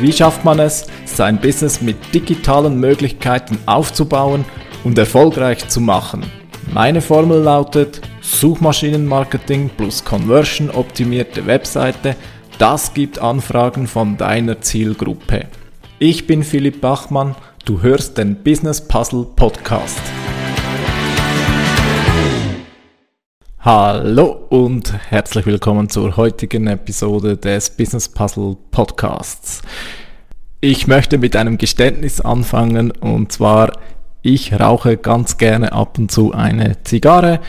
Wie schafft man es, sein Business mit digitalen Möglichkeiten aufzubauen und erfolgreich zu machen? Meine Formel lautet Suchmaschinenmarketing plus Conversion optimierte Webseite. Das gibt Anfragen von deiner Zielgruppe. Ich bin Philipp Bachmann, du hörst den Business Puzzle Podcast. Hallo und herzlich willkommen zur heutigen Episode des Business Puzzle Podcasts. Ich möchte mit einem Geständnis anfangen und zwar, ich rauche ganz gerne ab und zu eine Zigarre.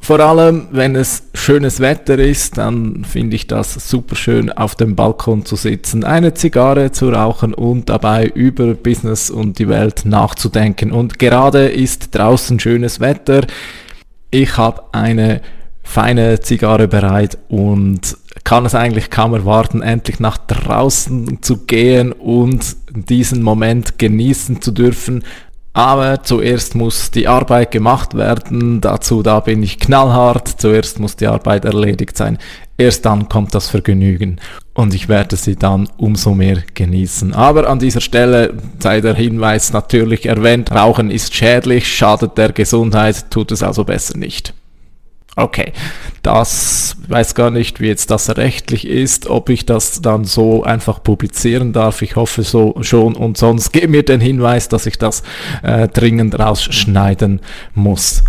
Vor allem, wenn es schönes Wetter ist, dann finde ich das super schön, auf dem Balkon zu sitzen, eine Zigarre zu rauchen und dabei über Business und die Welt nachzudenken. Und gerade ist draußen schönes Wetter ich habe eine feine Zigarre bereit und kann es eigentlich kaum erwarten, endlich nach draußen zu gehen und diesen Moment genießen zu dürfen. Aber zuerst muss die Arbeit gemacht werden. Dazu, da bin ich knallhart. Zuerst muss die Arbeit erledigt sein. Erst dann kommt das Vergnügen. Und ich werde sie dann umso mehr genießen. Aber an dieser Stelle sei der Hinweis natürlich erwähnt. Rauchen ist schädlich, schadet der Gesundheit, tut es also besser nicht. Okay, das weiß gar nicht, wie jetzt das rechtlich ist, ob ich das dann so einfach publizieren darf. Ich hoffe so schon und sonst gib mir den Hinweis, dass ich das äh, dringend rausschneiden muss.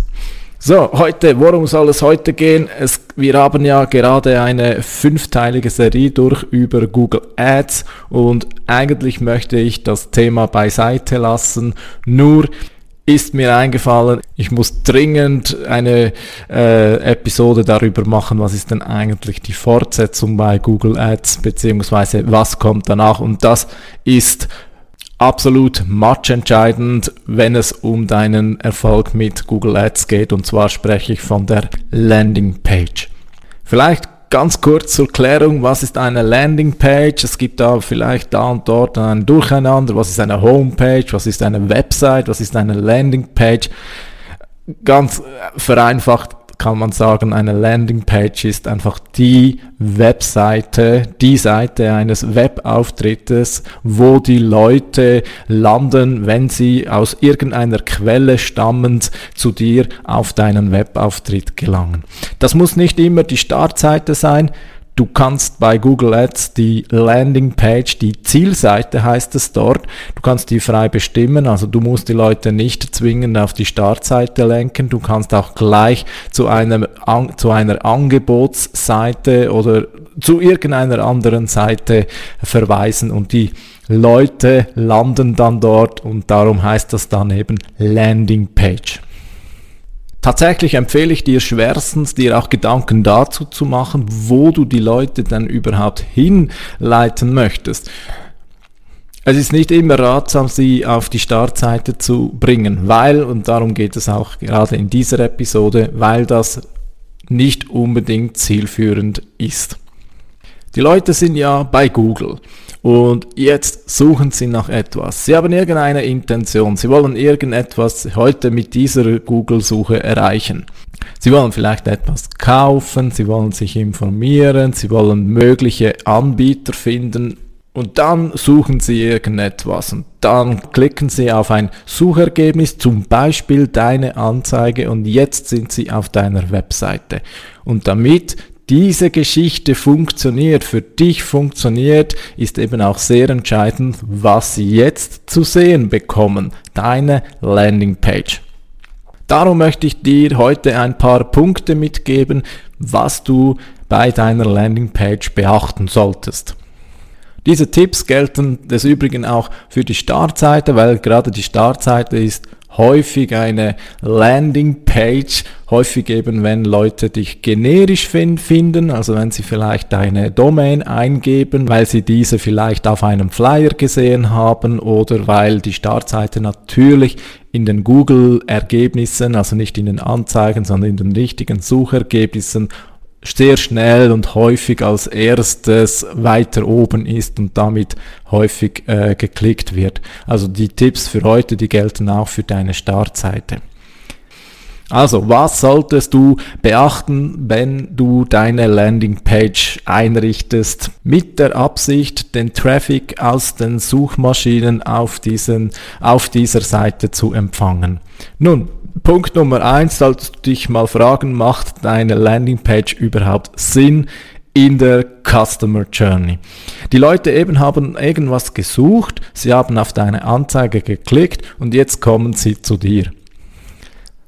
So, heute, worum soll es heute gehen? Es, wir haben ja gerade eine fünfteilige Serie durch über Google Ads und eigentlich möchte ich das Thema beiseite lassen. Nur ist mir eingefallen, ich muss dringend eine äh, Episode darüber machen, was ist denn eigentlich die Fortsetzung bei Google Ads, beziehungsweise was kommt danach. Und das ist absolut matchentscheidend, wenn es um deinen Erfolg mit Google Ads geht. Und zwar spreche ich von der Landing Page. Vielleicht ganz kurz zur Klärung, was ist eine Landingpage? Es gibt da vielleicht da und dort ein Durcheinander. Was ist eine Homepage? Was ist eine Website? Was ist eine Landingpage? Ganz vereinfacht kann man sagen, eine Landingpage ist einfach die Webseite, die Seite eines Webauftrittes, wo die Leute landen, wenn sie aus irgendeiner Quelle stammend zu dir auf deinen Webauftritt gelangen. Das muss nicht immer die Startseite sein, Du kannst bei Google Ads die Landingpage, die Zielseite heißt es dort, du kannst die frei bestimmen, also du musst die Leute nicht zwingend auf die Startseite lenken, du kannst auch gleich zu, einem, zu einer Angebotsseite oder zu irgendeiner anderen Seite verweisen und die Leute landen dann dort und darum heißt das dann eben Landingpage. Tatsächlich empfehle ich dir schwerstens, dir auch Gedanken dazu zu machen, wo du die Leute dann überhaupt hinleiten möchtest. Es ist nicht immer ratsam, sie auf die Startseite zu bringen, weil, und darum geht es auch gerade in dieser Episode, weil das nicht unbedingt zielführend ist. Die Leute sind ja bei Google und jetzt suchen sie nach etwas. Sie haben irgendeine Intention. Sie wollen irgendetwas heute mit dieser Google-Suche erreichen. Sie wollen vielleicht etwas kaufen, sie wollen sich informieren, sie wollen mögliche Anbieter finden und dann suchen Sie irgendetwas und dann klicken Sie auf ein Suchergebnis, zum Beispiel deine Anzeige und jetzt sind Sie auf deiner Webseite. Und damit diese Geschichte funktioniert, für dich funktioniert, ist eben auch sehr entscheidend, was sie jetzt zu sehen bekommen. Deine Landingpage. Darum möchte ich dir heute ein paar Punkte mitgeben, was du bei deiner Landingpage beachten solltest. Diese Tipps gelten des Übrigen auch für die Startseite, weil gerade die Startseite ist häufig eine Landingpage, häufig eben, wenn Leute dich generisch finden, also wenn sie vielleicht deine Domain eingeben, weil sie diese vielleicht auf einem Flyer gesehen haben oder weil die Startseite natürlich in den Google-Ergebnissen, also nicht in den Anzeigen, sondern in den richtigen Suchergebnissen sehr schnell und häufig als erstes weiter oben ist und damit häufig äh, geklickt wird. Also die Tipps für heute, die gelten auch für deine Startseite. Also, was solltest du beachten, wenn du deine Landingpage einrichtest, mit der Absicht, den Traffic aus den Suchmaschinen auf, diesen, auf dieser Seite zu empfangen? Nun, Punkt Nummer eins solltest du dich mal fragen, macht deine Landingpage überhaupt Sinn in der Customer Journey. Die Leute eben haben irgendwas gesucht, sie haben auf deine Anzeige geklickt und jetzt kommen sie zu dir.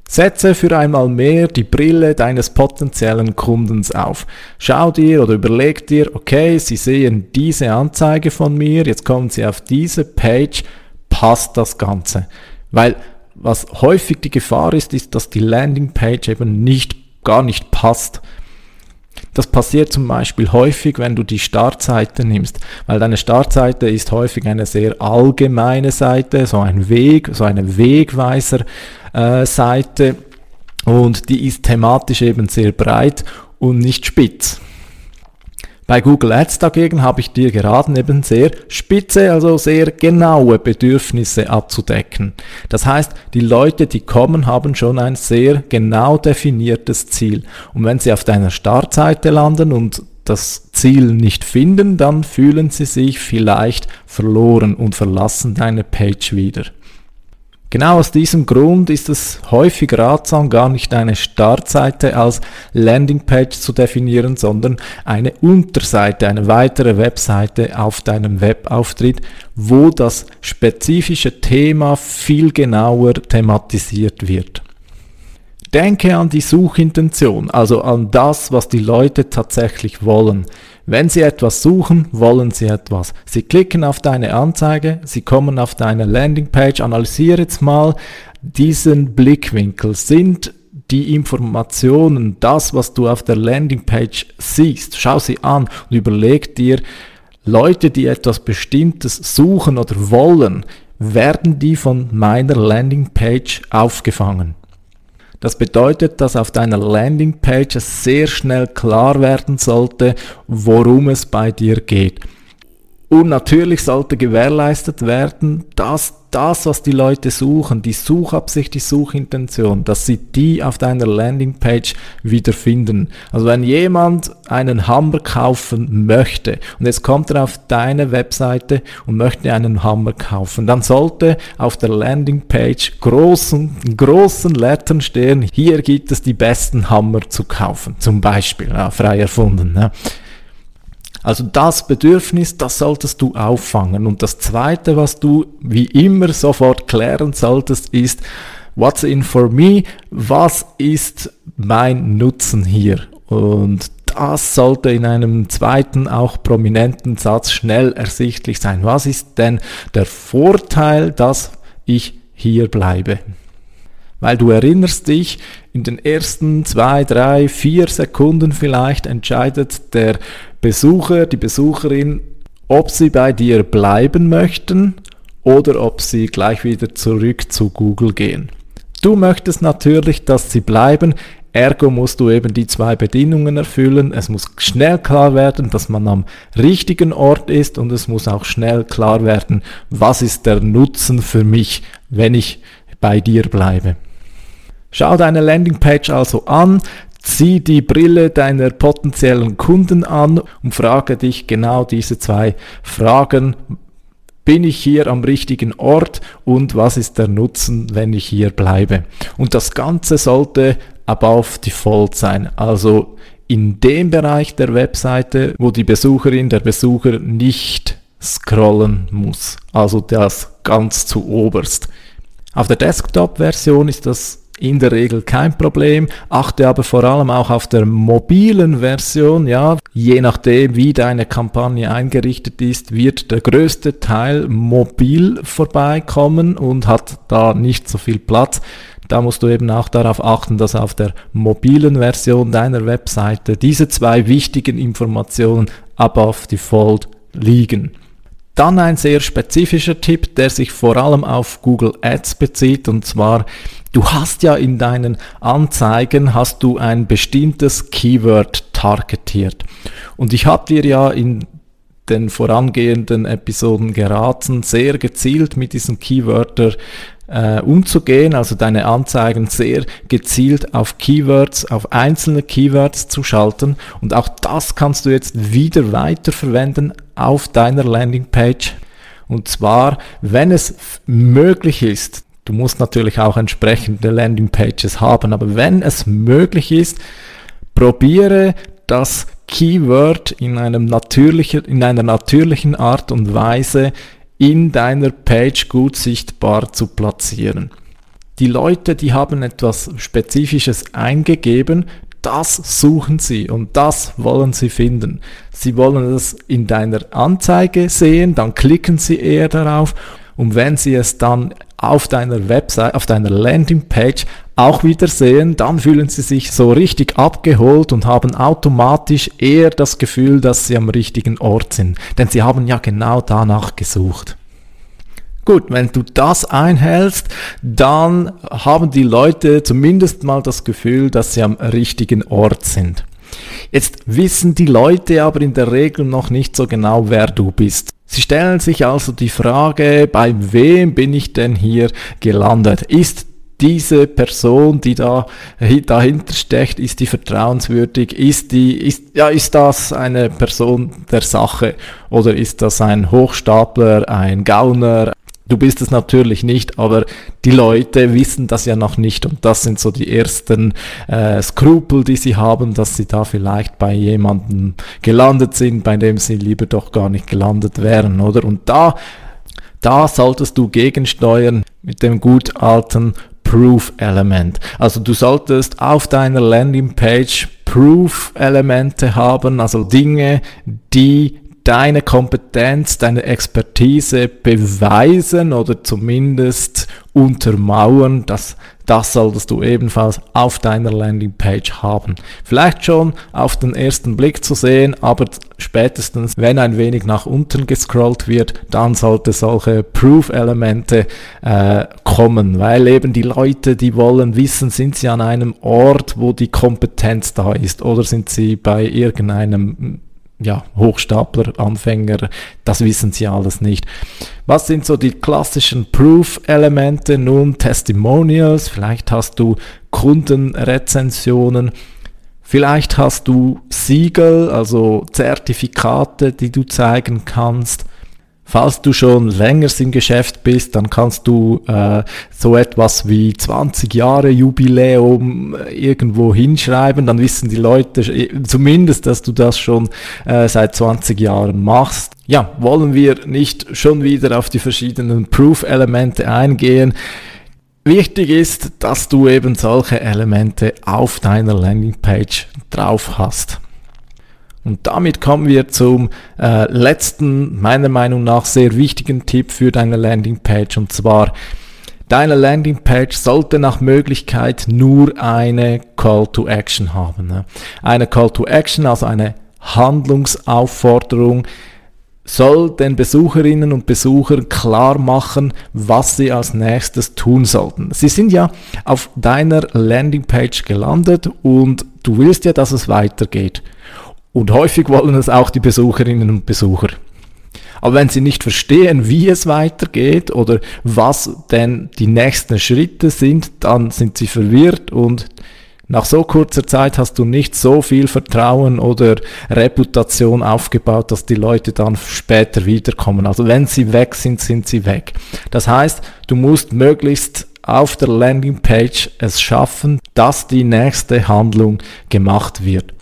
Setze für einmal mehr die Brille deines potenziellen Kundens auf. Schau dir oder überleg dir, okay, Sie sehen diese Anzeige von mir, jetzt kommen Sie auf diese Page, passt das Ganze. Weil was häufig die Gefahr ist, ist, dass die Landingpage eben nicht, gar nicht passt. Das passiert zum Beispiel häufig, wenn du die Startseite nimmst, weil deine Startseite ist häufig eine sehr allgemeine Seite, so ein Weg, so eine Wegweiser-Seite äh, und die ist thematisch eben sehr breit und nicht spitz. Bei Google Ads dagegen habe ich dir geraten, eben sehr spitze, also sehr genaue Bedürfnisse abzudecken. Das heißt, die Leute, die kommen, haben schon ein sehr genau definiertes Ziel. Und wenn sie auf deiner Startseite landen und das Ziel nicht finden, dann fühlen sie sich vielleicht verloren und verlassen deine Page wieder. Genau aus diesem Grund ist es häufig ratsam, gar nicht eine Startseite als Landingpage zu definieren, sondern eine Unterseite, eine weitere Webseite auf deinem Webauftritt, wo das spezifische Thema viel genauer thematisiert wird. Denke an die Suchintention, also an das, was die Leute tatsächlich wollen. Wenn Sie etwas suchen, wollen Sie etwas. Sie klicken auf deine Anzeige, Sie kommen auf deine Landingpage, analysiere jetzt mal diesen Blickwinkel. Sind die Informationen, das, was du auf der Landingpage siehst, schau sie an und überleg dir, Leute, die etwas Bestimmtes suchen oder wollen, werden die von meiner Landingpage aufgefangen. Das bedeutet, dass auf deiner Landingpage sehr schnell klar werden sollte, worum es bei dir geht. Und natürlich sollte gewährleistet werden, dass das, was die Leute suchen, die Suchabsicht, die Suchintention, dass sie die auf deiner Landingpage wiederfinden. Also wenn jemand einen Hammer kaufen möchte und jetzt kommt er auf deine Webseite und möchte einen Hammer kaufen, dann sollte auf der Landingpage großen, großen Lettern stehen, hier gibt es die besten Hammer zu kaufen, zum Beispiel, ja, frei erfunden. Ja. Also das Bedürfnis, das solltest du auffangen. Und das Zweite, was du wie immer sofort klären solltest, ist, what's in for me? Was ist mein Nutzen hier? Und das sollte in einem zweiten, auch prominenten Satz schnell ersichtlich sein. Was ist denn der Vorteil, dass ich hier bleibe? Weil du erinnerst dich, in den ersten zwei, drei, vier Sekunden vielleicht entscheidet der Besucher, die Besucherin, ob sie bei dir bleiben möchten oder ob sie gleich wieder zurück zu Google gehen. Du möchtest natürlich, dass sie bleiben, ergo musst du eben die zwei Bedingungen erfüllen. Es muss schnell klar werden, dass man am richtigen Ort ist und es muss auch schnell klar werden, was ist der Nutzen für mich, wenn ich bei dir bleibe. Schau deine Landingpage also an, zieh die Brille deiner potenziellen Kunden an und frage dich genau diese zwei Fragen. Bin ich hier am richtigen Ort und was ist der Nutzen, wenn ich hier bleibe? Und das Ganze sollte above default sein, also in dem Bereich der Webseite, wo die Besucherin, der Besucher nicht scrollen muss, also das ganz zu oberst. Auf der Desktop-Version ist das in der Regel kein Problem. Achte aber vor allem auch auf der mobilen Version, ja. Je nachdem, wie deine Kampagne eingerichtet ist, wird der größte Teil mobil vorbeikommen und hat da nicht so viel Platz. Da musst du eben auch darauf achten, dass auf der mobilen Version deiner Webseite diese zwei wichtigen Informationen above default liegen. Dann ein sehr spezifischer Tipp, der sich vor allem auf Google Ads bezieht und zwar Du hast ja in deinen Anzeigen hast du ein bestimmtes Keyword targetiert. Und ich habe dir ja in den vorangehenden Episoden geraten, sehr gezielt mit diesen Keywörter äh, umzugehen, also deine Anzeigen sehr gezielt auf Keywords, auf einzelne Keywords zu schalten. Und auch das kannst du jetzt wieder weiterverwenden auf deiner Landingpage. Und zwar, wenn es möglich ist, du musst natürlich auch entsprechende Landingpages haben, aber wenn es möglich ist, probiere das Keyword in, einem natürlichen, in einer natürlichen Art und Weise in deiner Page gut sichtbar zu platzieren. Die Leute, die haben etwas Spezifisches eingegeben, das suchen sie und das wollen sie finden. Sie wollen es in deiner Anzeige sehen, dann klicken sie eher darauf und wenn sie es dann auf deiner Website, auf deiner Landingpage auch wieder sehen, dann fühlen sie sich so richtig abgeholt und haben automatisch eher das Gefühl, dass sie am richtigen Ort sind. Denn sie haben ja genau danach gesucht. Gut, wenn du das einhältst, dann haben die Leute zumindest mal das Gefühl, dass sie am richtigen Ort sind. Jetzt wissen die Leute aber in der Regel noch nicht so genau, wer du bist. Sie stellen sich also die Frage, bei wem bin ich denn hier gelandet? Ist diese Person, die da dahinter steckt, ist die vertrauenswürdig? Ist die, ist, ja, ist das eine Person der Sache? Oder ist das ein Hochstapler, ein Gauner? Du bist es natürlich nicht, aber die Leute wissen das ja noch nicht und das sind so die ersten äh, Skrupel, die sie haben, dass sie da vielleicht bei jemandem gelandet sind, bei dem sie lieber doch gar nicht gelandet wären, oder? Und da, da solltest du gegensteuern mit dem gut alten Proof-Element. Also du solltest auf deiner Landingpage Proof-Elemente haben, also Dinge, die deine Kompetenz, deine Expertise beweisen oder zumindest untermauern, dass das solltest du ebenfalls auf deiner Landingpage haben. Vielleicht schon auf den ersten Blick zu sehen, aber spätestens, wenn ein wenig nach unten gescrollt wird, dann sollte solche Proof-Elemente äh, kommen, weil eben die Leute, die wollen wissen, sind sie an einem Ort, wo die Kompetenz da ist oder sind sie bei irgendeinem ja, Hochstapler, Anfänger, das wissen sie alles nicht. Was sind so die klassischen Proof-Elemente? Nun, Testimonials, vielleicht hast du Kundenrezensionen, vielleicht hast du Siegel, also Zertifikate, die du zeigen kannst. Falls du schon länger im Geschäft bist, dann kannst du äh, so etwas wie 20 Jahre Jubiläum äh, irgendwo hinschreiben, dann wissen die Leute äh, zumindest, dass du das schon äh, seit 20 Jahren machst. Ja, wollen wir nicht schon wieder auf die verschiedenen Proof-Elemente eingehen. Wichtig ist, dass du eben solche Elemente auf deiner Landingpage drauf hast. Und damit kommen wir zum äh, letzten, meiner Meinung nach sehr wichtigen Tipp für deine Landingpage. Und zwar, deine Landingpage sollte nach Möglichkeit nur eine Call to Action haben. Ne? Eine Call to Action, also eine Handlungsaufforderung, soll den Besucherinnen und Besuchern klar machen, was sie als nächstes tun sollten. Sie sind ja auf deiner Landingpage gelandet und du willst ja, dass es weitergeht. Und häufig wollen es auch die Besucherinnen und Besucher. Aber wenn sie nicht verstehen, wie es weitergeht oder was denn die nächsten Schritte sind, dann sind sie verwirrt und nach so kurzer Zeit hast du nicht so viel Vertrauen oder Reputation aufgebaut, dass die Leute dann später wiederkommen. Also wenn sie weg sind, sind sie weg. Das heißt, du musst möglichst auf der Landingpage es schaffen, dass die nächste Handlung gemacht wird.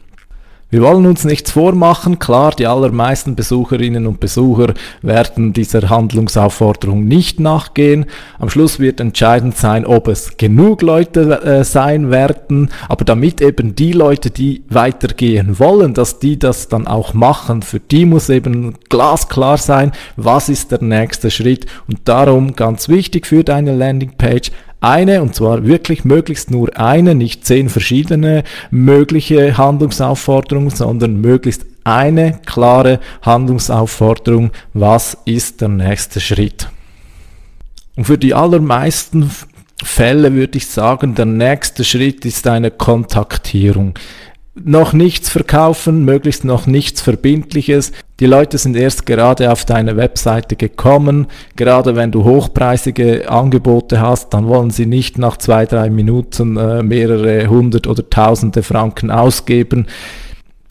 Wir wollen uns nichts vormachen. Klar, die allermeisten Besucherinnen und Besucher werden dieser Handlungsaufforderung nicht nachgehen. Am Schluss wird entscheidend sein, ob es genug Leute äh, sein werden. Aber damit eben die Leute, die weitergehen wollen, dass die das dann auch machen, für die muss eben glasklar sein, was ist der nächste Schritt. Und darum ganz wichtig für deine Landingpage, eine, und zwar wirklich möglichst nur eine, nicht zehn verschiedene mögliche Handlungsaufforderungen, sondern möglichst eine klare Handlungsaufforderung, was ist der nächste Schritt. Und für die allermeisten Fälle würde ich sagen, der nächste Schritt ist eine Kontaktierung. Noch nichts verkaufen, möglichst noch nichts Verbindliches. Die Leute sind erst gerade auf deine Webseite gekommen. Gerade wenn du hochpreisige Angebote hast, dann wollen sie nicht nach zwei, drei Minuten äh, mehrere hundert oder tausende Franken ausgeben.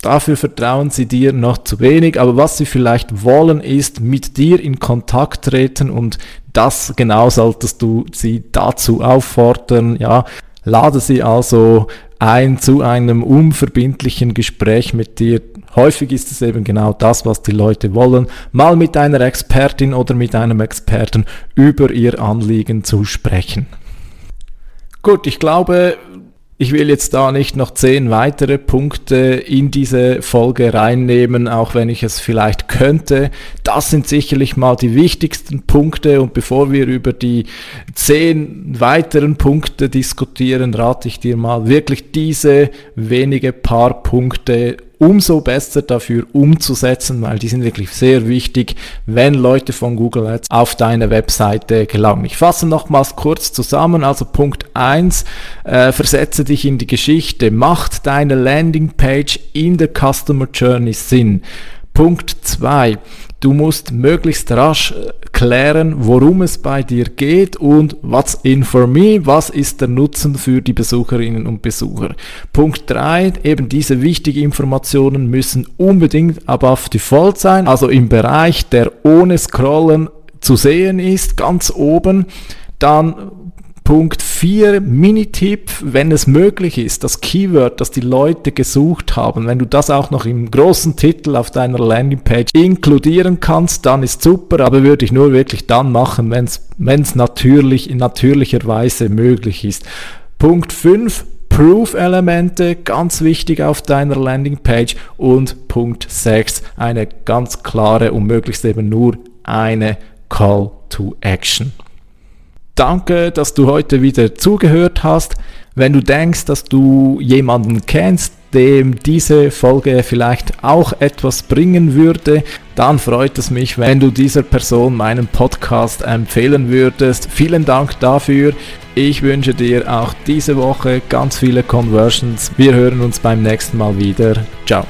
Dafür vertrauen sie dir noch zu wenig, aber was sie vielleicht wollen, ist mit dir in Kontakt treten und das genau solltest du sie dazu auffordern, ja. Lade sie also ein zu einem unverbindlichen Gespräch mit dir. Häufig ist es eben genau das, was die Leute wollen, mal mit einer Expertin oder mit einem Experten über ihr Anliegen zu sprechen. Gut, ich glaube, ich will jetzt da nicht noch zehn weitere Punkte in diese Folge reinnehmen, auch wenn ich es vielleicht könnte. Das sind sicherlich mal die wichtigsten Punkte und bevor wir über die zehn weiteren Punkte diskutieren, rate ich dir mal wirklich diese wenige paar Punkte umso besser dafür umzusetzen, weil die sind wirklich sehr wichtig, wenn Leute von Google Ads auf deine Webseite gelangen. Ich fasse nochmals kurz zusammen. Also Punkt 1, äh, versetze dich in die Geschichte, macht deine Landingpage in der Customer Journey Sinn. Punkt 2, Du musst möglichst rasch äh, klären, worum es bei dir geht und what's in for me, was ist der Nutzen für die Besucherinnen und Besucher. Punkt 3, eben diese wichtigen Informationen müssen unbedingt above default sein, also im Bereich, der ohne Scrollen zu sehen ist, ganz oben. Dann Punkt 4, Minitipp, wenn es möglich ist, das Keyword, das die Leute gesucht haben, wenn du das auch noch im großen Titel auf deiner Landingpage inkludieren kannst, dann ist super, aber würde ich nur wirklich dann machen, wenn es natürlich in natürlicher Weise möglich ist. Punkt 5, Proof-Elemente, ganz wichtig auf deiner Landingpage. Und Punkt 6, eine ganz klare und möglichst eben nur eine Call to Action. Danke, dass du heute wieder zugehört hast. Wenn du denkst, dass du jemanden kennst, dem diese Folge vielleicht auch etwas bringen würde, dann freut es mich, wenn du dieser Person meinen Podcast empfehlen würdest. Vielen Dank dafür. Ich wünsche dir auch diese Woche ganz viele Conversions. Wir hören uns beim nächsten Mal wieder. Ciao.